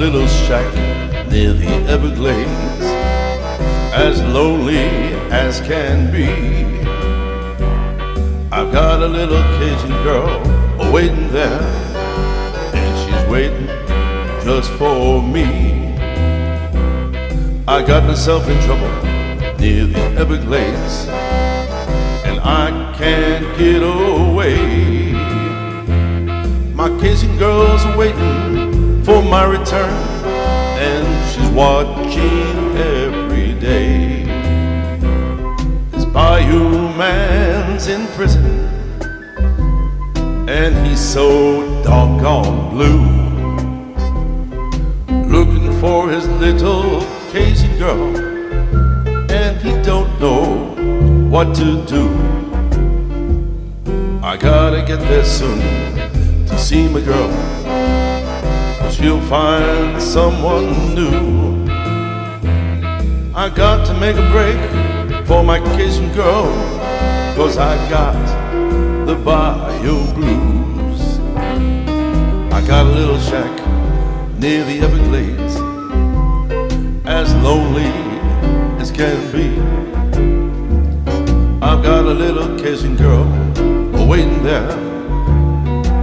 near the Everglades, as lonely as can be. I've got a little Cajun girl waiting there, and she's waiting just for me. I got myself in trouble near the Everglades, and I can't get away. My Cajun girl's waiting for my return, and she's watching every day. This Bayou man's in prison, and he's so doggone blue. Looking for his little Cajun girl, and he don't know what to do. I gotta get there soon to see my girl. She'll find someone new. I got to make a break for my Cajun girl, cause I got the Bayou Blues. I got a little shack near the Everglades, as lonely as can be. I've got a little Cajun girl waiting there,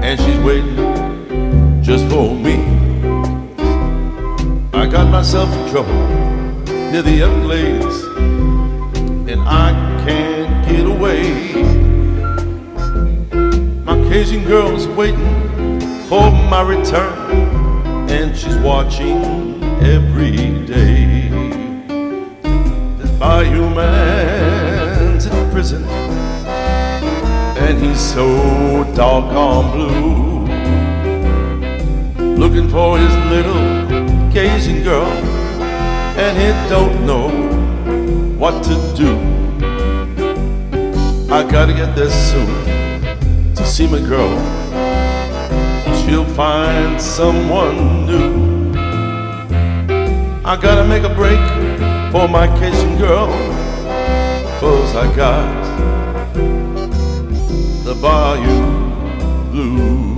and she's waiting just for me. Myself in trouble near the Everglades, and I can't get away. My Cajun girl's waiting for my return, and she's watching every day. This Bayou man's in prison, and he's so doggone blue. Looking for his little Cajun girl, and he don't know what to do. I gotta get there soon to see my girl. She'll find someone new. I gotta make a break for my Cajun girl, cause I got the Bayou Blues.